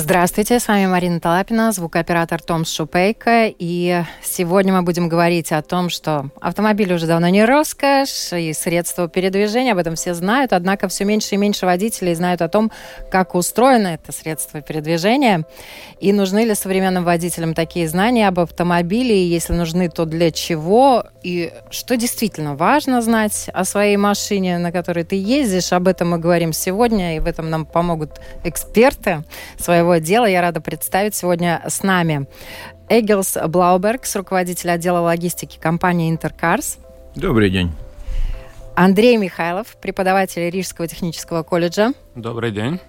Здравствуйте, с вами Марина Талапина, звукооператор Том Шупейко. И сегодня мы будем говорить о том, что автомобиль уже давно не роскошь и средство передвижения, об этом все знают, однако все меньше и меньше водителей знают о том, как устроено это средство передвижения и нужны ли современным водителям такие знания об автомобиле, и если нужны, то для чего, и что действительно важно знать о своей машине, на которой ты ездишь. Об этом мы говорим сегодня, и в этом нам помогут эксперты своего своего дела. Я рада представить сегодня с нами Эгилс Блаубергс, руководитель отдела логистики компании Интеркарс. Добрый день. Андрей Михайлов, преподаватель Рижского технического колледжа. Добрый день.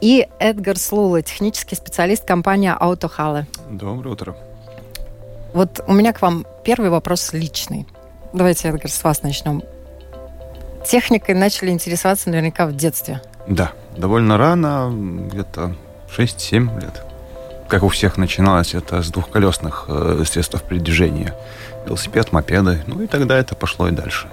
И Эдгар Слула, технический специалист компании Аутохалы. Доброе утро. Вот у меня к вам первый вопрос личный. Давайте, Эдгар, с вас начнем. Техникой начали интересоваться наверняка в детстве. Да, довольно рано, где-то 6-7 лет. Как у всех начиналось это с двухколесных э, средств передвижения. Велосипед, мопеды. Ну и тогда это пошло и дальше.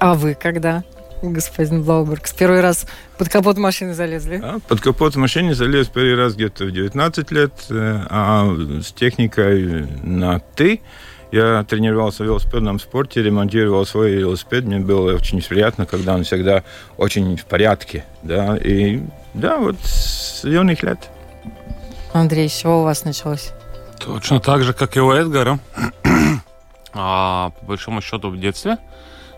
А вы когда, господин Блауберг, с первый раз под капот машины залезли? А, под капот машины залез первый раз где-то в 19 лет, э, а с техникой на «ты» Я тренировался в велосипедном спорте, ремонтировал свой велосипед. Мне было очень приятно, когда он всегда очень в порядке. Да, и да, вот с юных лет. Андрей, с чего у вас началось? Точно так же, как и у Эдгара. а, по большому счету в детстве.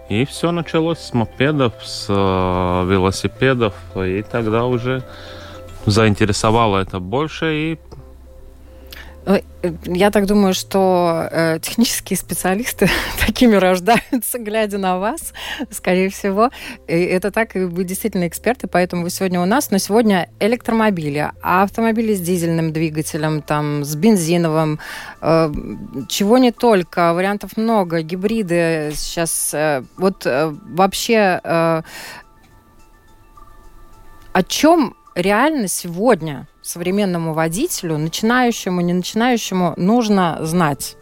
И все началось с мопедов, с э, велосипедов. И тогда уже заинтересовало это больше. И я так думаю, что э, технические специалисты такими рождаются, глядя на вас, скорее всего. И это так, и вы действительно эксперты, поэтому вы сегодня у нас. Но сегодня электромобили, а автомобили с дизельным двигателем, там, с бензиновым, э, чего не только, вариантов много, гибриды сейчас. Э, вот э, вообще э, о чем реально сегодня современному водителю, начинающему, не начинающему, нужно знать?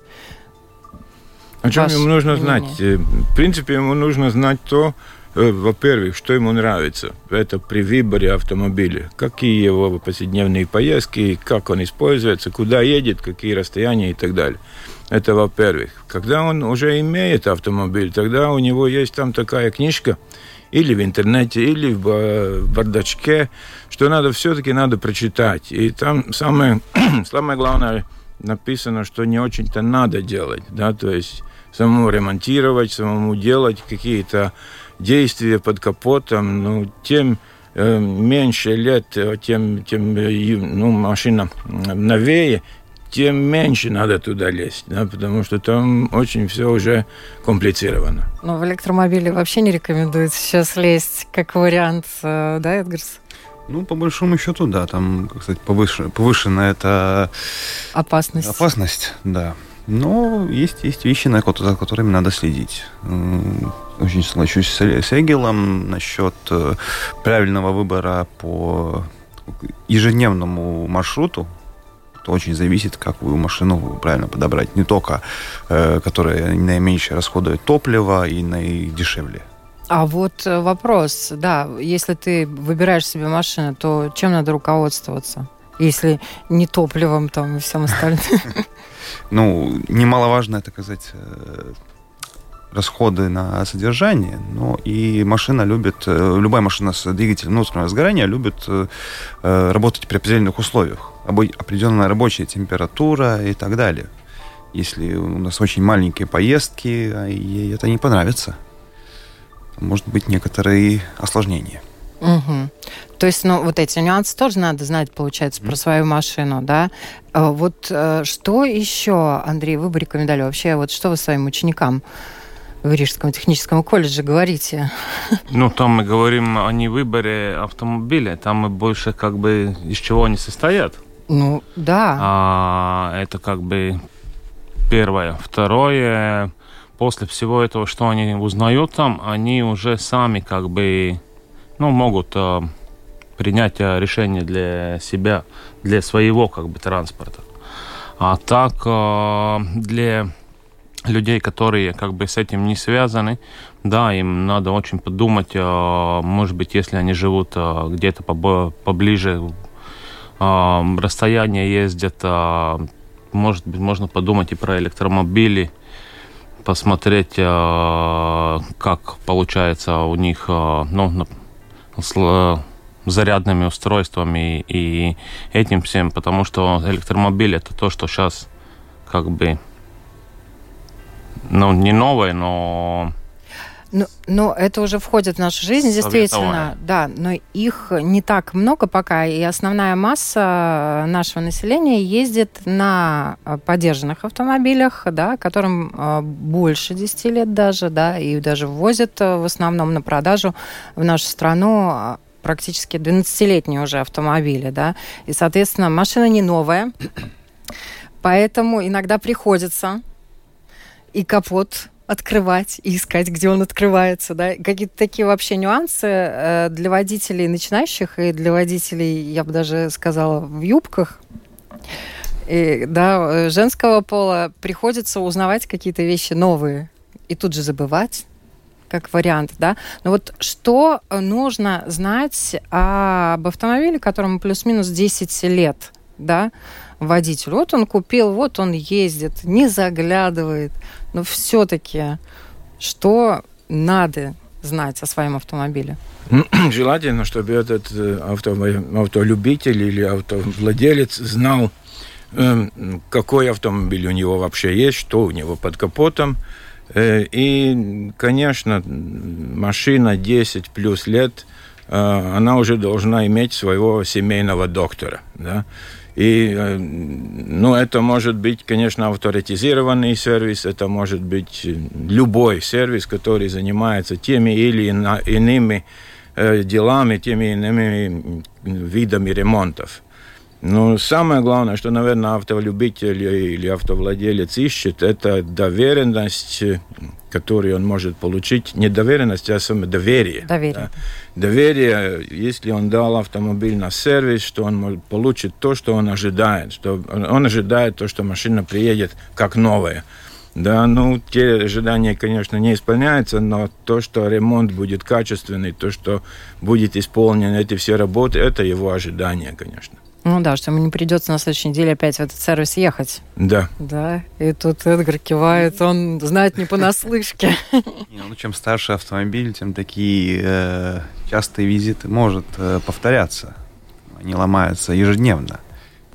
О чем ему нужно мнение? знать? Э, в принципе, ему нужно знать то, э, во-первых, что ему нравится. Это при выборе автомобиля. Какие его повседневные поездки, как он используется, куда едет, какие расстояния и так далее. Это во-первых. Когда он уже имеет автомобиль, тогда у него есть там такая книжка, или в интернете, или в бардачке, что надо все-таки надо прочитать. И там самое, самое главное написано, что не очень-то надо делать, да, то есть самому ремонтировать, самому делать какие-то действия под капотом, ну, тем э, меньше лет, э, тем, тем э, ну, машина новее, тем меньше надо туда лезть, да, потому что там очень все уже комплицировано. Но в электромобиле вообще не рекомендуется сейчас лезть как вариант, э, да, Эдгарс? Ну, по большому счету, да, там, как сказать, повыше, повышена эта опасность. Опасность, да. Но есть, есть вещи, за которыми надо следить. Очень соглашусь с Эгелом насчет э, правильного выбора по ежедневному маршруту, это очень зависит, как вы машину правильно подобрать. Не только, э, которая наименьше расходует топливо и наидешевле. А вот э, вопрос, да, если ты выбираешь себе машину, то чем надо руководствоваться? Если не топливом там и всем остальным. Ну, немаловажно, это сказать, э, расходы на содержание, но и машина любит, э, любая машина с двигателем внутреннего сгорания любит работать при определенных условиях определенная рабочая температура и так далее. Если у нас очень маленькие поездки, а ей это не понравится. Может быть некоторые осложнения. Угу. То есть, ну, вот эти нюансы тоже надо знать, получается, про свою машину, да? А вот э, что еще, Андрей, вы бы рекомендовали вообще, вот что вы своим ученикам в Рижском техническом колледже говорите? Ну, там мы говорим о не выборе автомобиля, там мы больше как бы из чего они состоят. Ну, да. А, это как бы первое. Второе, после всего этого, что они узнают там, они уже сами как бы, ну, могут а, принять решение для себя, для своего как бы транспорта. А так для людей, которые как бы с этим не связаны, да, им надо очень подумать, может быть, если они живут где-то поближе, расстояние ездят, может быть, можно подумать и про электромобили, посмотреть, как получается у них, ну, с зарядными устройствами и этим всем, потому что электромобиль это то, что сейчас как бы ну, не новое, но ну, но это уже входит в нашу жизнь, действительно, да, но их не так много пока, и основная масса нашего населения ездит на подержанных автомобилях, да, которым а, больше 10 лет даже, да, и даже ввозят в основном на продажу в нашу страну практически 12-летние уже автомобили, да, и, соответственно, машина не новая, поэтому иногда приходится и капот открывать и искать, где он открывается, да, какие-то такие вообще нюансы э, для водителей начинающих и для водителей, я бы даже сказала, в юбках, и, да, э, женского пола приходится узнавать какие-то вещи новые и тут же забывать, как вариант, да. Но вот что нужно знать об автомобиле, которому плюс-минус 10 лет, да, водителю. Вот он купил, вот он ездит, не заглядывает. Но все-таки что надо знать о своем автомобиле? Желательно, чтобы этот э, авто, автолюбитель или автовладелец знал, эм, какой автомобиль у него вообще есть, что у него под капотом. Э, и, конечно, машина 10 плюс лет, э, она уже должна иметь своего семейного доктора. Да? И, э, ну, это может быть, конечно, авторитизированный сервис, это может быть любой сервис, который занимается теми или иными э, делами, теми иными видами ремонтов. Но самое главное, что, наверное, автолюбитель или автовладелец ищет, это доверенность, которую он может получить. Не доверенность, а самое доверие. Доверие. Да. Доверие, если он дал автомобиль на сервис, что он может получить то, что он ожидает. Что он ожидает то, что машина приедет как новая. Да, ну, те ожидания, конечно, не исполняются, но то, что ремонт будет качественный, то, что будет исполнен эти все работы, это его ожидание, конечно. Ну да, что ему не придется на следующей неделе опять в этот сервис ехать. Да. Да, и тут Эдгар кивает, он знает не понаслышке. Ну, чем старше автомобиль, тем такие э, частые визиты может э, повторяться. Они ломаются ежедневно.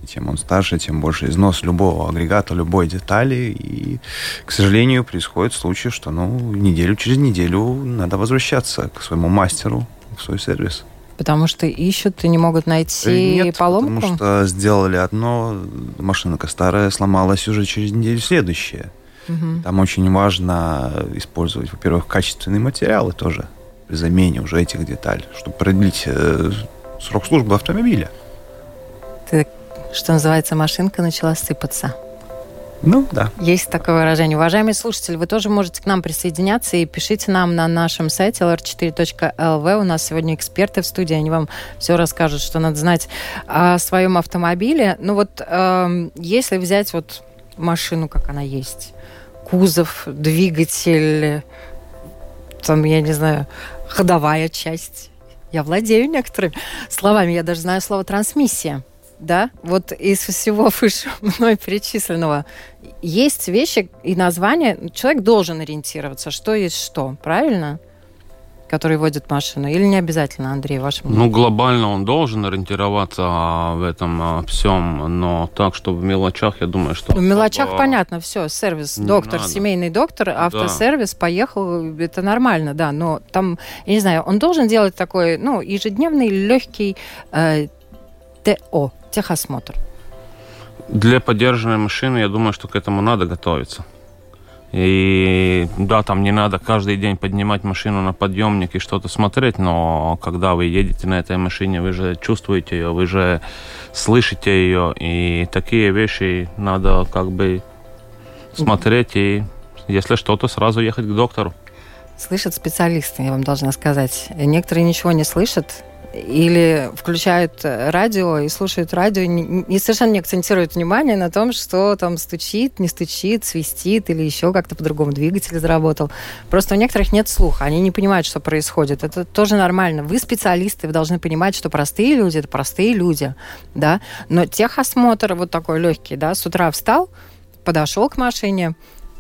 И чем он старше, тем больше износ любого агрегата, любой детали. И, к сожалению, происходит случай, что ну, неделю через неделю надо возвращаться к своему мастеру в свой сервис. Потому что ищут и не могут найти Нет, поломку? потому что сделали одно, машинка старая сломалась уже через неделю следующая. Угу. Там очень важно использовать, во-первых, качественные материалы тоже при замене уже этих деталей, чтобы продлить э, срок службы автомобиля. Ты, что называется, машинка начала сыпаться. Ну, да. Есть такое выражение. Уважаемые слушатели, вы тоже можете к нам присоединяться и пишите нам на нашем сайте lr4.lv. У нас сегодня эксперты в студии, они вам все расскажут, что надо знать о своем автомобиле. Ну вот, э, если взять вот машину, как она есть, кузов, двигатель, там, я не знаю, ходовая часть. Я владею некоторыми словами. Я даже знаю слово «трансмиссия» да, вот из всего выше мной перечисленного есть вещи и названия, человек должен ориентироваться, что есть что, правильно? который водит машину? Или не обязательно, Андрей, ваш мнение? Ну, глобально он должен ориентироваться в этом а, всем, но так, чтобы в мелочах, я думаю, что... В мелочах особо... понятно, все, сервис, доктор, надо. семейный доктор, автосервис, да. поехал, это нормально, да, но там, я не знаю, он должен делать такой, ну, ежедневный легкий э, ТО, техосмотр? Для поддержанной машины, я думаю, что к этому надо готовиться. И да, там не надо каждый день поднимать машину на подъемник и что-то смотреть, но когда вы едете на этой машине, вы же чувствуете ее, вы же слышите ее, и такие вещи надо как бы смотреть, и если что-то, сразу ехать к доктору. Слышат специалисты, я вам должна сказать. Некоторые ничего не слышат, или включают радио и слушают радио, и совершенно не акцентируют внимание на том, что там стучит, не стучит, свистит или еще как-то по-другому двигатель заработал. Просто у некоторых нет слуха, они не понимают, что происходит. Это тоже нормально. Вы специалисты, вы должны понимать, что простые люди – это простые люди, да. Но техосмотр вот такой легкий, да, с утра встал, подошел к машине,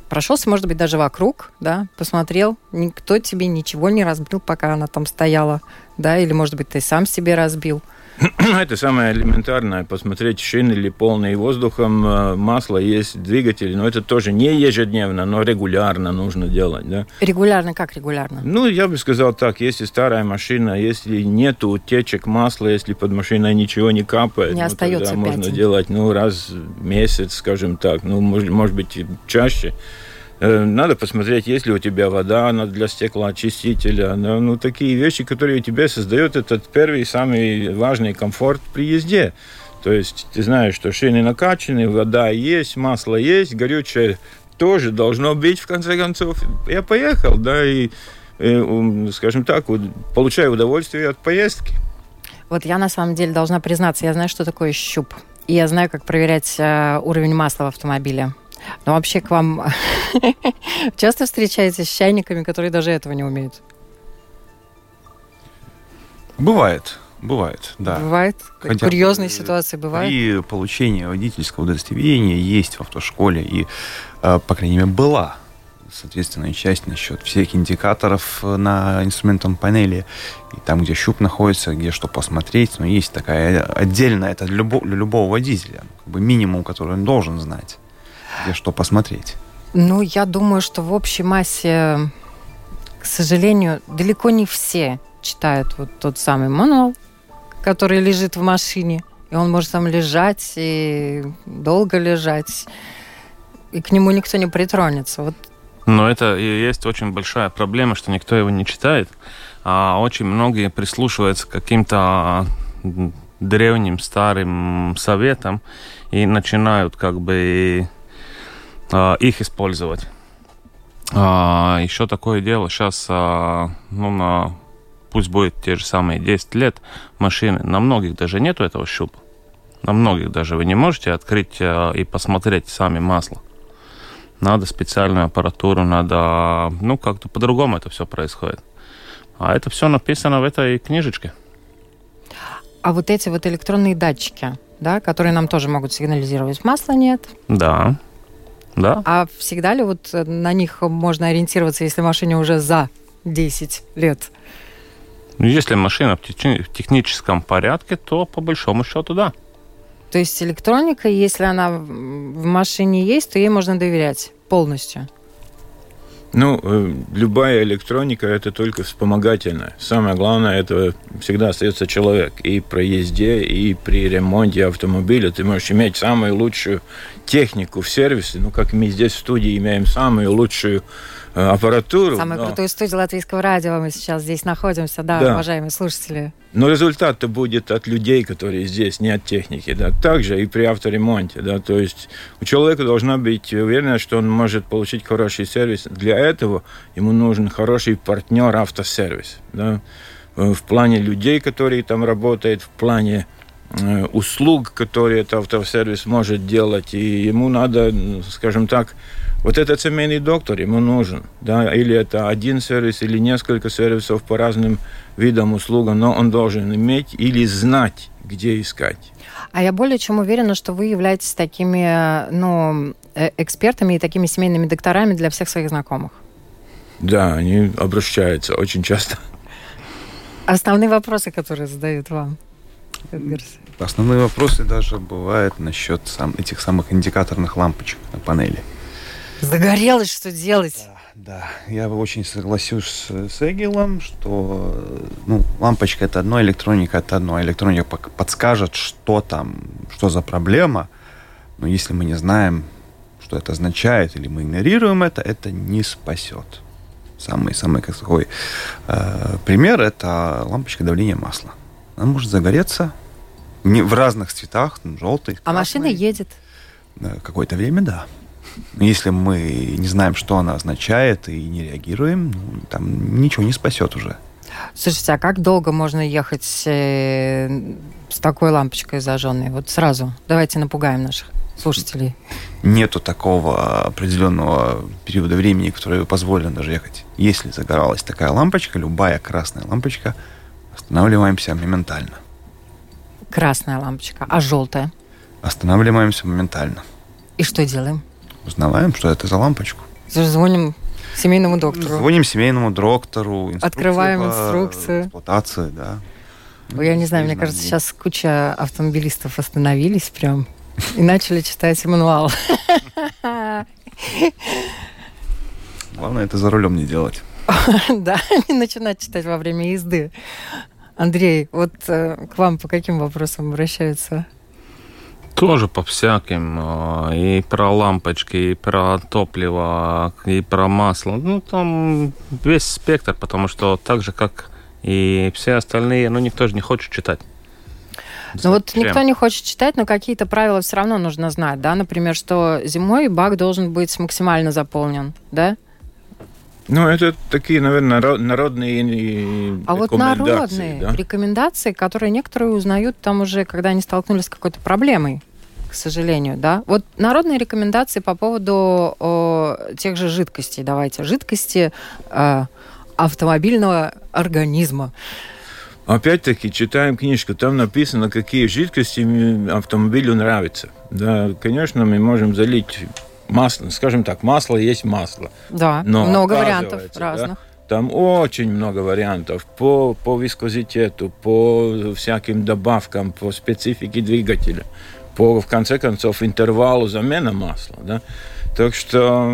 прошелся, может быть, даже вокруг, да, посмотрел, никто тебе ничего не разбил, пока она там стояла, да, или, может быть, ты сам себе разбил. Это самое элементарное, посмотреть, шины ли полные воздухом, э, масло есть, двигатель, но это тоже не ежедневно, но регулярно нужно делать, да. Регулярно, как регулярно? Ну, я бы сказал так, если старая машина, если нету утечек масла, если под машиной ничего не капает, не ну, остается тогда можно делать, ну, раз в месяц, скажем так, ну, может, может быть, чаще. Э, надо посмотреть, есть ли у тебя вода для стеклоочистителя. Ну, такие вещи, которые у тебя создают этот первый, самый важный комфорт при езде. То есть ты знаешь, что шины накачаны, вода есть, масло есть, горючее тоже должно быть, в конце концов. Я поехал, да, и, и скажем так, получаю удовольствие от поездки. Вот я на самом деле должна признаться, я знаю, что такое щуп. И я знаю, как проверять э, уровень масла в автомобиле. Но вообще к вам часто встречаетесь с чайниками, которые даже этого не умеют? Бывает. Бывает, да. Бывает? Хотя Курьезные ситуации бывают? При получении водительского удостоверения есть в автошколе, и, э, по крайней мере, была соответственная часть насчет всех индикаторов на инструментном панели, и там, где щуп находится, где что посмотреть, но есть такая отдельная, это для любого, для любого водителя, как бы минимум, который он должен знать где что посмотреть? Ну, я думаю, что в общей массе, к сожалению, далеко не все читают вот тот самый мануал, который лежит в машине. И он может там лежать и долго лежать. И к нему никто не притронется. Вот. Но это и есть очень большая проблема, что никто его не читает. А очень многие прислушиваются к каким-то древним старым советам и начинают как бы их использовать. А, еще такое дело, сейчас, а, ну, на, пусть будет те же самые 10 лет машины, на многих даже нету этого щупа. На многих даже вы не можете открыть и посмотреть сами масло. Надо специальную аппаратуру, надо, ну, как-то по-другому это все происходит. А это все написано в этой книжечке. А вот эти вот электронные датчики, да, которые нам тоже могут сигнализировать, масла нет? Да. Да. А всегда ли вот на них можно ориентироваться, если машине уже за 10 лет? Ну, если машина в техническом порядке, то по большому счету да. То есть электроника, если она в машине есть, то ей можно доверять полностью? Ну, э, любая электроника это только вспомогательная. Самое главное, это всегда остается человек. И при езде, и при ремонте автомобиля ты можешь иметь самую лучшую технику в сервисе. Ну, как мы здесь в студии имеем самую лучшую аппаратуру. Самая но... крутая студия латвийского радио. Мы сейчас здесь находимся, да, да. уважаемые слушатели. Но результат-то будет от людей, которые здесь, не от техники. Да. Также и при авторемонте. Да. То есть у человека должна быть уверенность, что он может получить хороший сервис. Для этого ему нужен хороший партнер автосервис. Да. Э, в плане людей, которые там работают, в плане э, услуг, которые этот автосервис может делать. И ему надо, скажем так, вот этот семейный доктор ему нужен, да, или это один сервис, или несколько сервисов по разным видам услуг, но он должен иметь или знать, где искать. А я более чем уверена, что вы являетесь такими, ну, э, экспертами и такими семейными докторами для всех своих знакомых. Да, они обращаются очень часто. Основные вопросы, которые задают вам. Основные вопросы даже бывают насчет сам, этих самых индикаторных лампочек на панели. Загорелось, что делать? Да, да. я очень согласюсь с, с Эгилом, что ну, лампочка это одно, электроника это одно. Электроника подскажет, что там, что за проблема. Но если мы не знаем, что это означает, или мы игнорируем это, это не спасет. Самый, самый такой э, пример это лампочка давления масла. Она может загореться не, в разных цветах, желтый. А красный. машина едет? Какое-то время, да. Если мы не знаем, что она означает, и не реагируем, ну, там ничего не спасет уже. Слушайте, а как долго можно ехать э, с такой лампочкой зажженной? Вот сразу. Давайте напугаем наших слушателей. Нету такого определенного периода времени, который позволено даже ехать. Если загоралась такая лампочка, любая красная лампочка, останавливаемся моментально. Красная лампочка. А желтая? Останавливаемся моментально. И что делаем? Узнаваем, что это за лампочку. Звоним семейному доктору. Звоним семейному доктору. Открываем инструкцию. Эксплуатации, да. Ой, я не знаю, мне кажется, сейчас куча автомобилистов остановились прям и начали читать мануал. Главное это за рулем не делать. Да, не начинать читать во время езды. Андрей, вот э, к вам по каким вопросам обращаются? Тоже по всяким. А, и про лампочки, и про топливо, и про масло. Ну, там весь спектр, потому что так же, как и все остальные, ну, никто же не хочет читать. Ну вот никто не хочет читать, но какие-то правила все равно нужно знать, да? Например, что зимой бак должен быть максимально заполнен, да? Ну, это такие, наверное, народные А вот народные да? рекомендации, которые некоторые узнают там уже, когда они столкнулись с какой-то проблемой, к сожалению, да. Вот народные рекомендации по поводу о, тех же жидкостей, давайте, жидкости э, автомобильного организма. Опять-таки читаем книжку, там написано, какие жидкости автомобилю нравятся. Да, конечно, мы можем залить масло, скажем так, масло есть масло. Да, но много вариантов разных. Да, там очень много вариантов по, по вискозитету, по всяким добавкам, по специфике двигателя, по, в конце концов, интервалу замены масла. Да? Так что...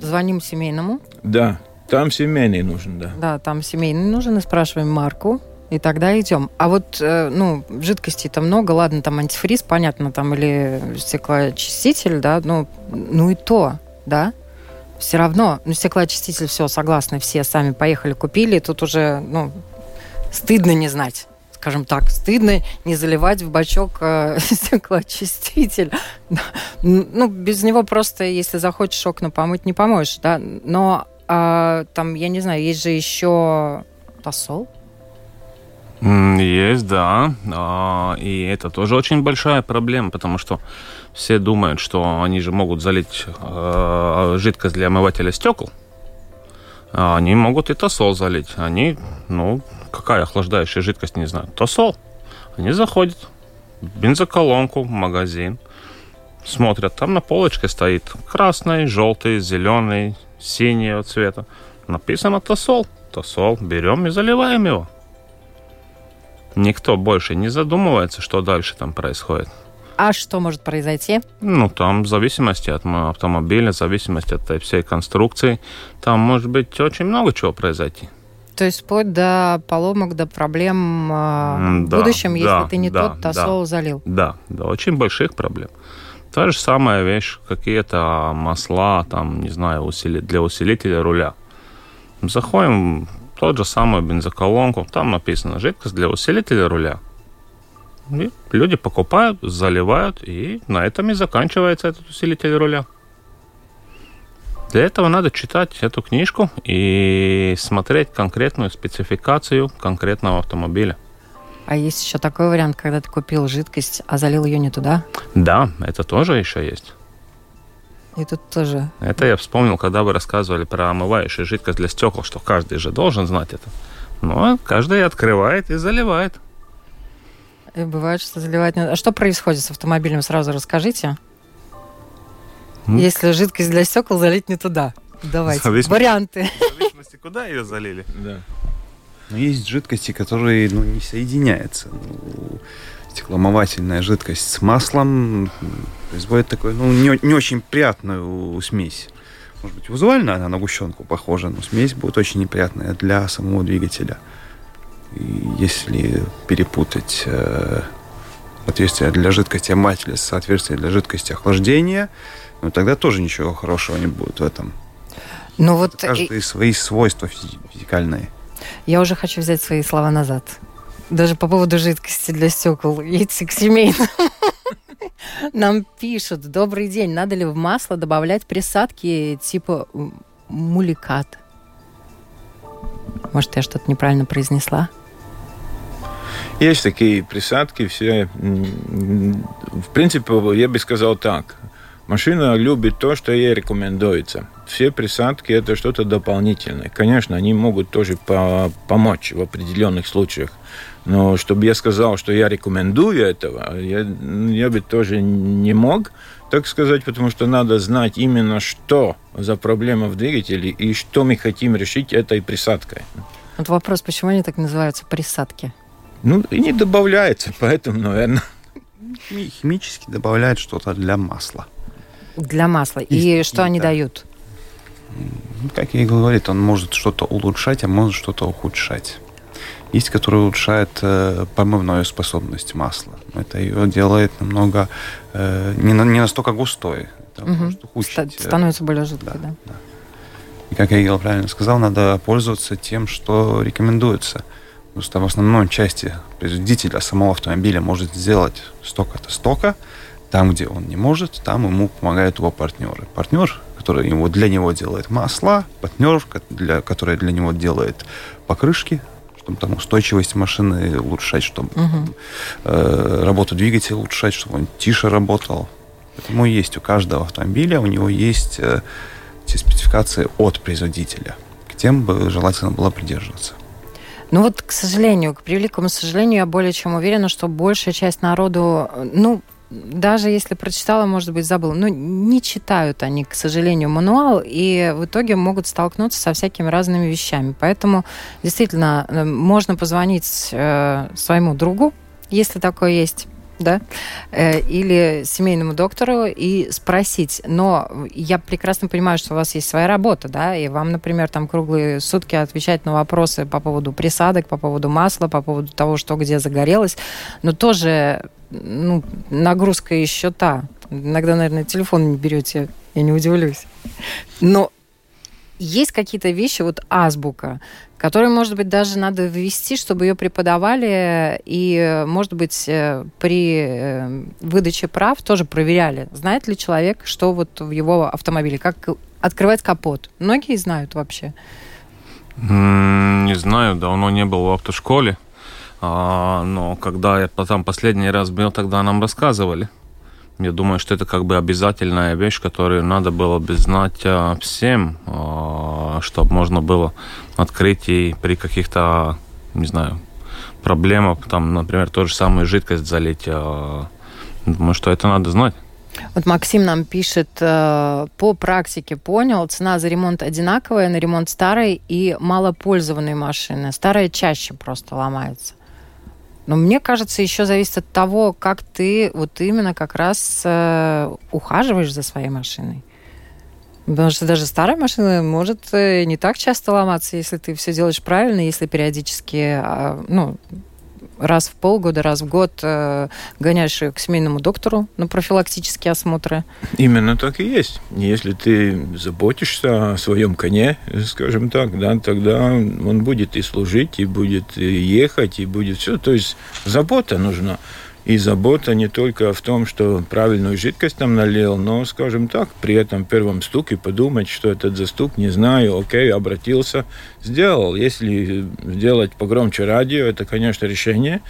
Звоним семейному. Да, там семейный нужен, да. Да, там семейный нужен, и спрашиваем марку, и тогда идем. А вот, э, ну, жидкостей-то много, ладно, там антифриз, понятно, там, или стеклоочиститель, да, ну, ну и то, да, все равно, ну, стеклоочиститель, все, согласны, все сами поехали, купили, тут уже, ну, стыдно не знать скажем так, стыдно не заливать в бачок э, стеклоочиститель. ну, без него просто, если захочешь окна помыть, не помоешь, да. Но э, там, я не знаю, есть же еще тосол, есть, да. А, и это тоже очень большая проблема, потому что все думают, что они же могут залить а, жидкость для омывателя стекол. А они могут и тосол залить. Они, ну, какая охлаждающая жидкость, не знаю. Тосол. Они заходят в бензоколонку, в магазин, смотрят, там на полочке стоит красный, желтый, зеленый, синего цвета. Написано тосол. Тосол. Берем и заливаем его никто больше не задумывается, что дальше там происходит. А что может произойти? Ну, там в зависимости от автомобиля, в зависимости от всей конструкции, там может быть очень много чего произойти. То есть вплоть до поломок, до проблем э, да, в будущем, если да, ты не да, тот тосол да, залил. Да, да, очень больших проблем. Та же самая вещь, какие-то масла, там, не знаю, усили... для усилителя руля. Заходим тот же самую бензоколонку, там написано жидкость для усилителя руля. И люди покупают, заливают, и на этом и заканчивается этот усилитель руля. Для этого надо читать эту книжку и смотреть конкретную спецификацию конкретного автомобиля. А есть еще такой вариант, когда ты купил жидкость, а залил ее не туда? Да, это тоже еще есть. И тут тоже. Это я вспомнил, когда вы рассказывали про омывающую жидкость для стекол, что каждый же должен знать это. Но каждый открывает и заливает. И бывает, что заливать не А что происходит с автомобилем, сразу расскажите. Mm. Если жидкость для стекол залить не туда. Давайте. Зависимости, Варианты. В зависимости, куда ее залили. Да. Но есть жидкости, которые ну, не соединяются. Ну, стеклоомывательная жидкость с маслом производит такую, ну, не, не очень приятную смесь. Может быть, визуально она на гущенку похожа, но смесь будет очень неприятная для самого двигателя. И если перепутать э, отверстие для жидкости омывателя с отверстием для жидкости охлаждения, ну, тогда тоже ничего хорошего не будет в этом. Но вот каждый и... свои свойства физикальные. Я уже хочу взять свои слова назад даже по поводу жидкости для стекол. Едьте к семейному. Нам пишут, добрый день, надо ли в масло добавлять присадки типа муликат? Может, я что-то неправильно произнесла? Есть такие присадки, все... В принципе, я бы сказал так. Машина любит то, что ей рекомендуется. Все присадки – это что-то дополнительное. Конечно, они могут тоже по помочь в определенных случаях. Но чтобы я сказал, что я рекомендую этого, я, я бы тоже не мог, так сказать, потому что надо знать именно, что за проблема в двигателе и что мы хотим решить этой присадкой. Вот вопрос, почему они так называются присадки? Ну, и не добавляется, поэтому, наверное. Химически добавляют что-то для масла. Для масла. И, и что они да. дают? Как я и говорил, он может что-то улучшать, а может что-то ухудшать. Есть, который улучшает э, помывную способность масла. Это ее делает намного э, не, на, не настолько густой. Это угу. может ухудшить. Э, становится более жидкой, да. да. да. И как я правильно сказал, надо пользоваться тем, что рекомендуется. Потому что в основной части производителя самого автомобиля может сделать столько-то столько. Там, где он не может, там ему помогают его партнеры. Партнер, который ему, для него делает масла, партнер, для, который для него делает покрышки, чтобы там устойчивость машины улучшать, чтобы угу. э, работу двигателя улучшать, чтобы он тише работал. Поэтому есть у каждого автомобиля, у него есть э, те спецификации от производителя. К тем бы желательно было придерживаться. Ну вот, к сожалению, к превеликому сожалению, я более чем уверена, что большая часть народу, ну, даже если прочитала, может быть, забыла, но не читают они, к сожалению, мануал, и в итоге могут столкнуться со всякими разными вещами. Поэтому действительно э, можно позвонить э, своему другу, если такое есть, да, э, или семейному доктору и спросить. Но я прекрасно понимаю, что у вас есть своя работа, да, и вам, например, там круглые сутки отвечать на вопросы по поводу присадок, по поводу масла, по поводу того, что где загорелось, но тоже ну, нагрузка еще та. Иногда, наверное, телефон не берете, я не удивлюсь. Но есть какие-то вещи, вот азбука, которые, может быть, даже надо ввести, чтобы ее преподавали, и, может быть, э, при э, выдаче прав тоже проверяли, знает ли человек, что вот в его автомобиле, как открывать капот. Многие знают вообще. Не знаю, давно не был в автошколе. А, но когда я потом последний раз был, тогда нам рассказывали. Я думаю, что это как бы обязательная вещь, которую надо было бы знать а, всем, а, чтобы можно было открыть и при каких-то, не знаю, проблемах, там, например, ту же самую жидкость залить. Думаю, что это надо знать. Вот Максим нам пишет, э, по практике понял, цена за ремонт одинаковая на ремонт старой и малопользованной машины. Старая чаще просто ломается. Но мне кажется, еще зависит от того, как ты вот именно как раз э, ухаживаешь за своей машиной. Потому что даже старая машина может э, не так часто ломаться, если ты все делаешь правильно, если периодически, э, ну, раз в полгода, раз в год э, гоняешь ее к семейному доктору на профилактические осмотры. Именно так и есть. Если ты заботишься о своем коне, скажем так, да, тогда он будет и служить, и будет и ехать, и будет все. То есть забота нужна. И забота не только в том, что правильную жидкость там налил, но, скажем так, при этом первом стуке подумать, что этот застук, не знаю, окей, обратился, сделал. Если сделать погромче радио, это, конечно, решение.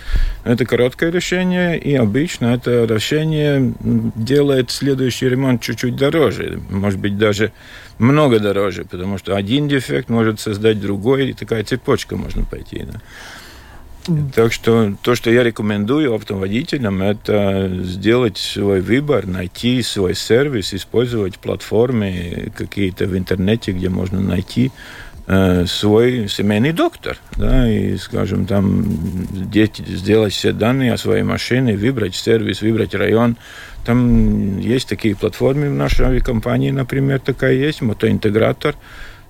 Это короткое решение, и обычно это решение делает следующий ремонт чуть-чуть дороже. Может быть, даже много дороже, потому что один дефект может создать другой, и такая цепочка можно пойти. Да. Так что то, что я рекомендую автоводителям, это сделать свой выбор, найти свой сервис, использовать платформы какие-то в интернете, где можно найти э, свой семейный доктор, да, и, скажем, там сделать все данные о своей машине, выбрать сервис, выбрать район. Там есть такие платформы в нашей авиакомпании, например, такая есть, мотоинтегратор,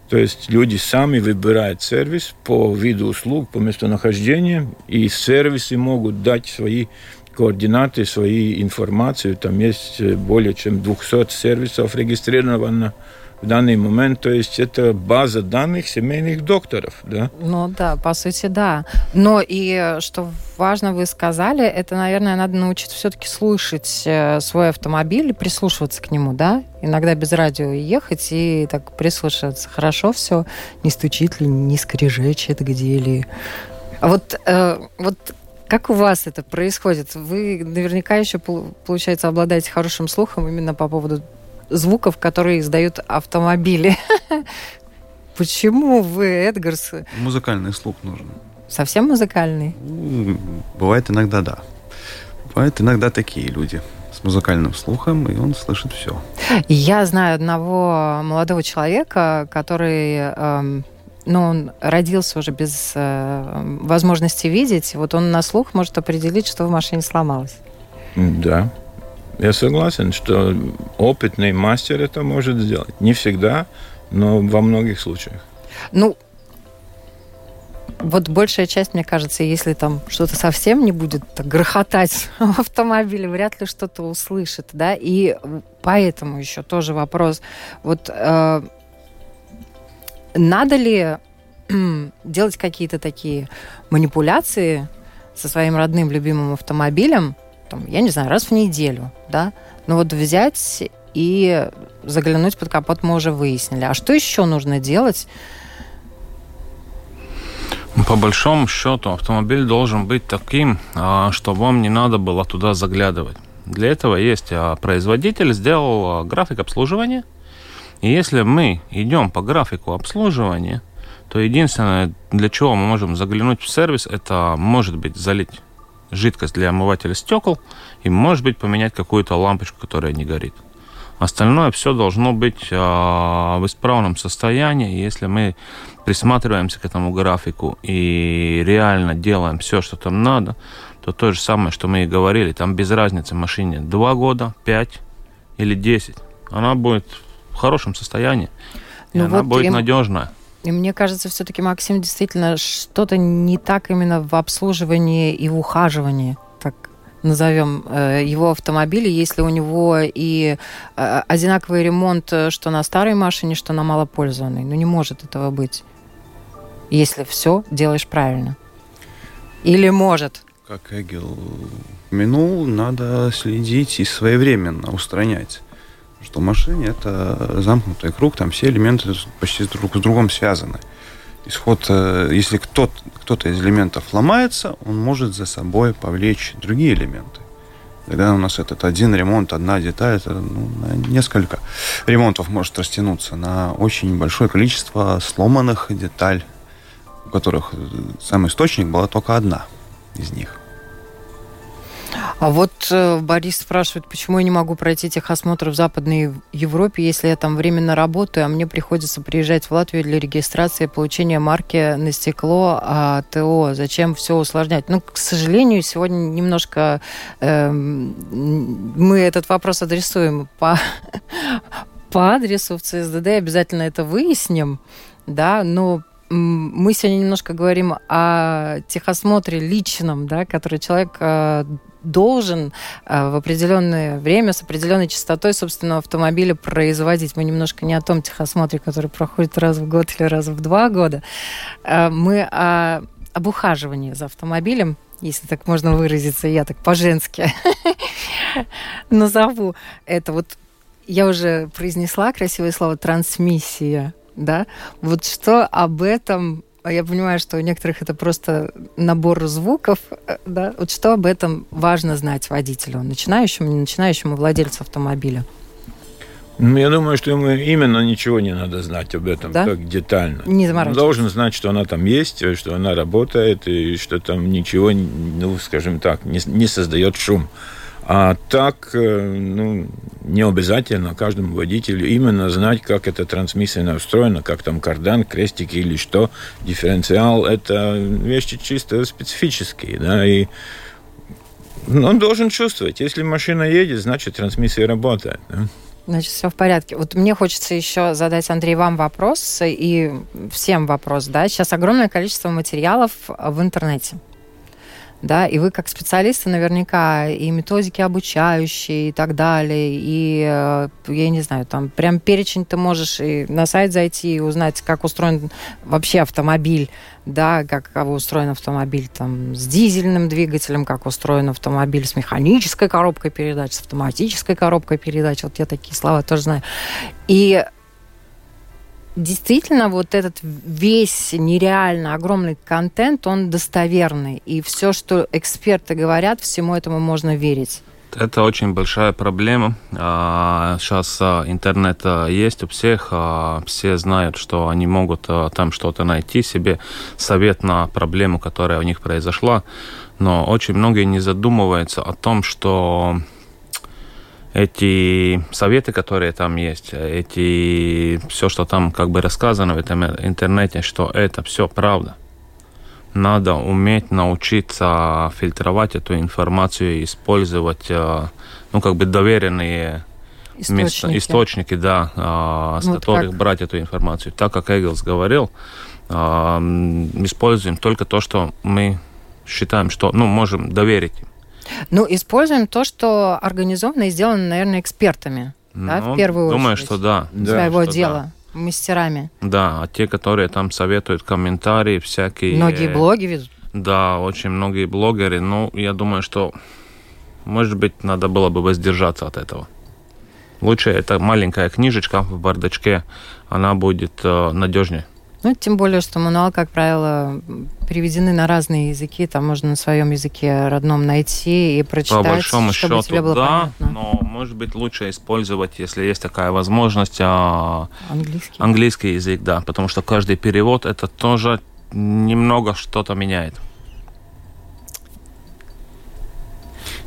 то есть люди сами выбирают сервис по виду услуг, по местонахождению, и сервисы могут дать свои координаты, свои информацию. Там есть более чем 200 сервисов регистрировано в данный момент, то есть это база данных семейных докторов, да? Ну да, по сути, да. Но и что важно, вы сказали, это, наверное, надо научиться все-таки слушать э, свой автомобиль и прислушиваться к нему, да? Иногда без радио ехать и так прислушиваться. Хорошо все, не стучит ли, не скрежечет где ли. А вот, э, вот как у вас это происходит? Вы наверняка еще, получается, обладаете хорошим слухом именно по поводу звуков, которые издают автомобили. Почему вы, Эдгарс? Музыкальный слух нужен. Совсем музыкальный? Бывает иногда, да. Бывает иногда такие люди с музыкальным слухом, и он слышит все. Я знаю одного молодого человека, который эм, ну, он родился уже без э, возможности видеть. Вот он на слух может определить, что в машине сломалось. Да, я согласен, что опытный мастер это может сделать. Не всегда, но во многих случаях. Ну, вот большая часть, мне кажется, если там что-то совсем не будет грохотать в автомобиле, вряд ли что-то услышит, да, и поэтому еще тоже вопрос, вот э, надо ли делать какие-то такие манипуляции со своим родным любимым автомобилем, там, я не знаю, раз в неделю, да, но вот взять и заглянуть под капот мы уже выяснили. А что еще нужно делать? По большому счету автомобиль должен быть таким, а, что вам не надо было туда заглядывать. Для этого есть а, производитель, сделал а, график обслуживания. И если мы идем по графику обслуживания, то единственное, для чего мы можем заглянуть в сервис, это может быть залить жидкость для омывателя стекол и, может быть, поменять какую-то лампочку, которая не горит. Остальное все должно быть э, в исправном состоянии. Если мы присматриваемся к этому графику и реально делаем все, что там надо, то то же самое, что мы и говорили, там без разницы машине 2 года, 5 или 10. Она будет в хорошем состоянии. И ну она вот будет им... надежная. И мне кажется, все-таки, Максим, действительно что-то не так именно в обслуживании и в ухаживании, назовем э, его автомобиля, если у него и э, одинаковый ремонт, э, что на старой машине, что на малопользованной. Ну, не может этого быть, если все делаешь правильно. Или может? Как Эгел упомянул, надо следить и своевременно устранять что в машине это замкнутый круг, там все элементы почти друг с другом связаны. Исход, э, если кто-то кто из элементов ломается, он может за собой повлечь другие элементы. Когда у нас этот один ремонт, одна деталь, это ну, несколько ремонтов может растянуться на очень большое количество сломанных деталей, у которых э, сам источник была только одна из них. А вот э, Борис спрашивает, почему я не могу пройти техосмотр в Западной Европе, если я там временно работаю, а мне приходится приезжать в Латвию для регистрации получения марки на стекло а, ТО. Зачем все усложнять? Ну, к сожалению, сегодня немножко э, мы этот вопрос адресуем по, по адресу в ЦСДД, обязательно это выясним, да, но мы сегодня немножко говорим о техосмотре личном, да, который человек э, должен э, в определенное время с определенной частотой собственного автомобиля производить. Мы немножко не о том техосмотре, который проходит раз в год или раз в два года. Э, мы о, об ухаживании за автомобилем, если так можно выразиться, я так по-женски назову это. Вот я уже произнесла красивое слово «трансмиссия», да? Вот что об этом а я понимаю, что у некоторых это просто набор звуков, э, да, вот что об этом важно знать водителю, начинающему, не начинающему владельцу автомобиля? Ну, я думаю, что ему именно ничего не надо знать об этом да? так детально. Не Он должен знать, что она там есть, что она работает, и что там ничего, ну, скажем так, не, не создает шум. А так, э, ну, не обязательно каждому водителю именно знать, как эта трансмиссия настроена, как там кардан, крестики или что. Дифференциал – это вещи чисто специфические, да, и он должен чувствовать. Если машина едет, значит, трансмиссия работает. Да? Значит, все в порядке. Вот мне хочется еще задать, Андрей, вам вопрос и всем вопрос. Да? Сейчас огромное количество материалов в интернете да, и вы как специалисты наверняка и методики обучающие и так далее, и, э, я не знаю, там прям перечень ты можешь и на сайт зайти и узнать, как устроен вообще автомобиль, да, как устроен автомобиль там с дизельным двигателем, как устроен автомобиль с механической коробкой передач, с автоматической коробкой передач, вот я такие слова тоже знаю. И действительно вот этот весь нереально огромный контент, он достоверный. И все, что эксперты говорят, всему этому можно верить. Это очень большая проблема. Сейчас а, а, интернет а, есть у всех, все знают, что они могут там что-то найти себе, совет на проблему, которая у них произошла. Но очень многие не задумываются о том, что эти советы, которые там есть, эти все, что там как бы рассказано в этом интернете, что это все правда. Надо уметь научиться фильтровать эту информацию и использовать, э, ну, как бы доверенные источники, места, источники да, э, с вот которых как? брать эту информацию. Так как Эггелс говорил, э, используем только то, что мы считаем, что, ну, можем доверить. Ну, используем то, что организовано и сделано, наверное, экспертами. Ну, да, в ну, первую думаю, очередь. что да. Своего что дела. Да. Мастерами. Да, а те, которые там советуют комментарии всякие. Многие блоги ведут. Да, очень многие блогеры. Ну, я думаю, что, может быть, надо было бы воздержаться от этого. Лучше эта маленькая книжечка в бардачке, она будет э, надежнее. Ну, тем более, что мануал, как правило, переведены на разные языки, там можно на своем языке родном найти и прочитать, По большому чтобы счету, тебе было да, понятно. но, может быть, лучше использовать, если есть такая возможность, а, английский. английский язык, да, потому что каждый перевод это тоже немного что-то меняет.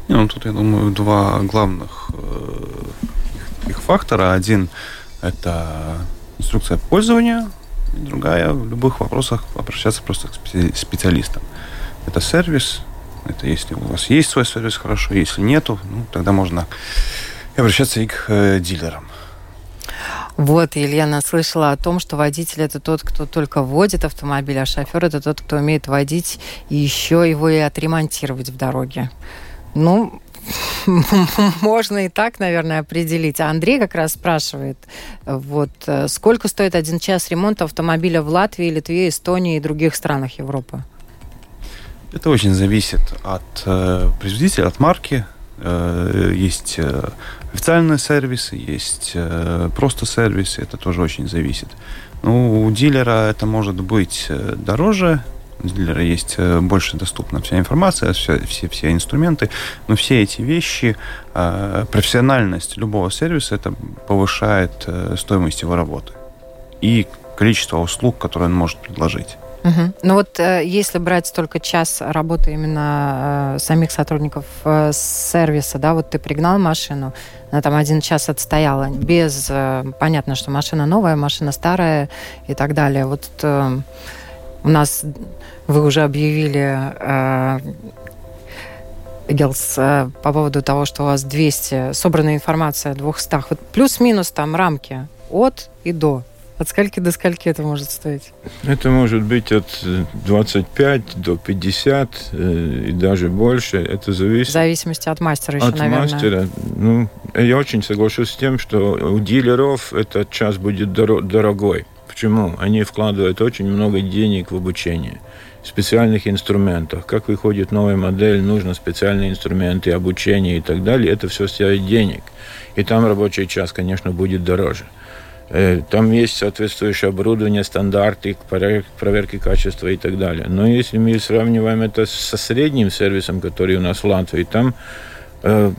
Ну, тут, я думаю, два главных э, их фактора. Один – это инструкция пользования, другая в любых вопросах обращаться просто к специалистам. Это сервис, это если у вас есть свой сервис, хорошо, если нету, ну, тогда можно обращаться и к э, дилерам. Вот, Елена слышала о том, что водитель это тот, кто только водит автомобиль, а шофер это тот, кто умеет водить и еще его и отремонтировать в дороге. Ну, можно и так, наверное, определить. А Андрей как раз спрашивает, вот, э, сколько стоит один час ремонта автомобиля в Латвии, Литве, Эстонии и других странах Европы? Это очень зависит от э, производителя, от марки. Э, есть э, официальные сервисы, есть э, просто сервисы, это тоже очень зависит. Ну, у дилера это может быть э, дороже, дилера есть э, больше доступна вся информация, все, все, все инструменты, но все эти вещи, э, профессиональность любого сервиса, это повышает э, стоимость его работы и количество услуг, которые он может предложить. Угу. Ну вот если брать только час работы именно э, самих сотрудников э, сервиса, да, вот ты пригнал машину, она там один час отстояла, без, э, понятно, что машина новая, машина старая и так далее. Вот у нас вы уже объявили э, Гелс, э, по поводу того, что у вас 200, собранная информация о 200. Вот плюс-минус там рамки от и до. От скольки до скольки это может стоить? Это может быть от 25 до 50 э, и даже больше. Это зависит... В зависимости от мастера еще, от наверное. От мастера. Ну, я очень соглашусь с тем, что у дилеров этот час будет дорогой. Почему? Они вкладывают очень много денег в обучение специальных инструментах. Как выходит новая модель, нужно специальные инструменты, обучение и так далее. Это все стоит денег. И там рабочий час, конечно, будет дороже. Э, там есть соответствующее оборудование, стандарты, проверки качества и так далее. Но если мы сравниваем это со средним сервисом, который у нас в Латвии, там э,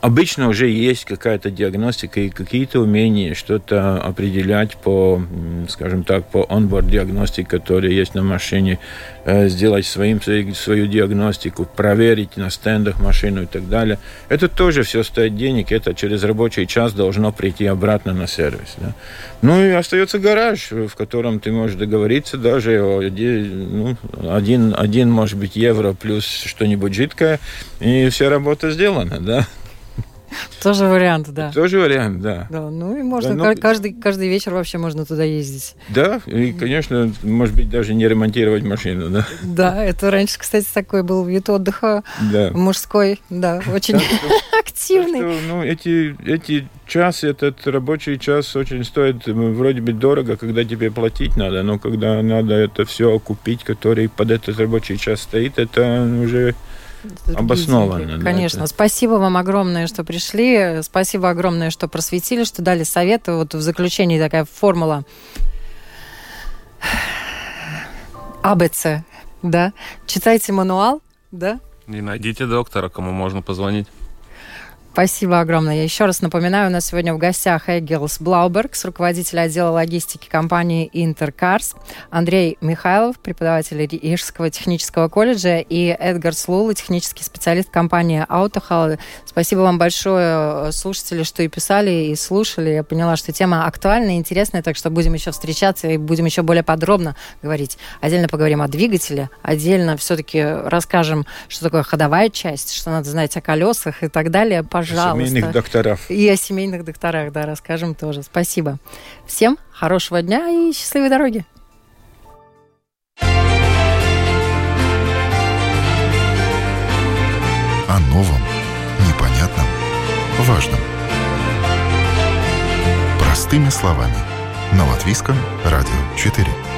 обычно уже есть какая-то диагностика и какие-то умения что-то определять по, скажем так, по онборд диагностике, которая есть на машине, э, сделать своим, свою диагностику, проверить на стендах машину и так далее. Это тоже все стоит денег, это через рабочий час должно прийти обратно на сервис. Да? Ну и остается гараж, в котором ты можешь договориться даже о ну, один, один, может быть, евро плюс что-нибудь жидкое, и вся работа сделана, да? Тоже вариант, да. Тоже вариант, да. Да, ну и можно да, ну, каждый, каждый вечер вообще можно туда ездить. Да, и, конечно, может быть, даже не ремонтировать машину, да. Да, это раньше, кстати, такой был вид отдыха да. мужской, да, очень активный. ну, эти, эти час, этот рабочий час очень стоит вроде бы дорого, когда тебе платить надо, но когда надо это все купить, который под этот рабочий час стоит, это уже обоснованно. Конечно. Да, это... Спасибо вам огромное, что пришли. Спасибо огромное, что просветили, что дали советы. Вот в заключении такая формула АБЦ, да. Читайте мануал, да. И найдите доктора, кому можно позвонить. Спасибо огромное. Я еще раз напоминаю, у нас сегодня в гостях Эггелс Блаубергс, руководитель отдела логистики компании Интеркарс, Андрей Михайлов, преподаватель Рижского технического колледжа, и Эдгар Слула, технический специалист компании Autohall. Спасибо вам большое, слушатели, что и писали, и слушали. Я поняла, что тема актуальная, интересная, так что будем еще встречаться и будем еще более подробно говорить. Отдельно поговорим о двигателе, отдельно все-таки расскажем, что такое ходовая часть, что надо знать о колесах и так далее пожалуйста. О семейных докторах. И о семейных докторах, да, расскажем тоже. Спасибо. Всем хорошего дня и счастливой дороги. О новом, непонятном, важном. Простыми словами. На Латвийском радио 4.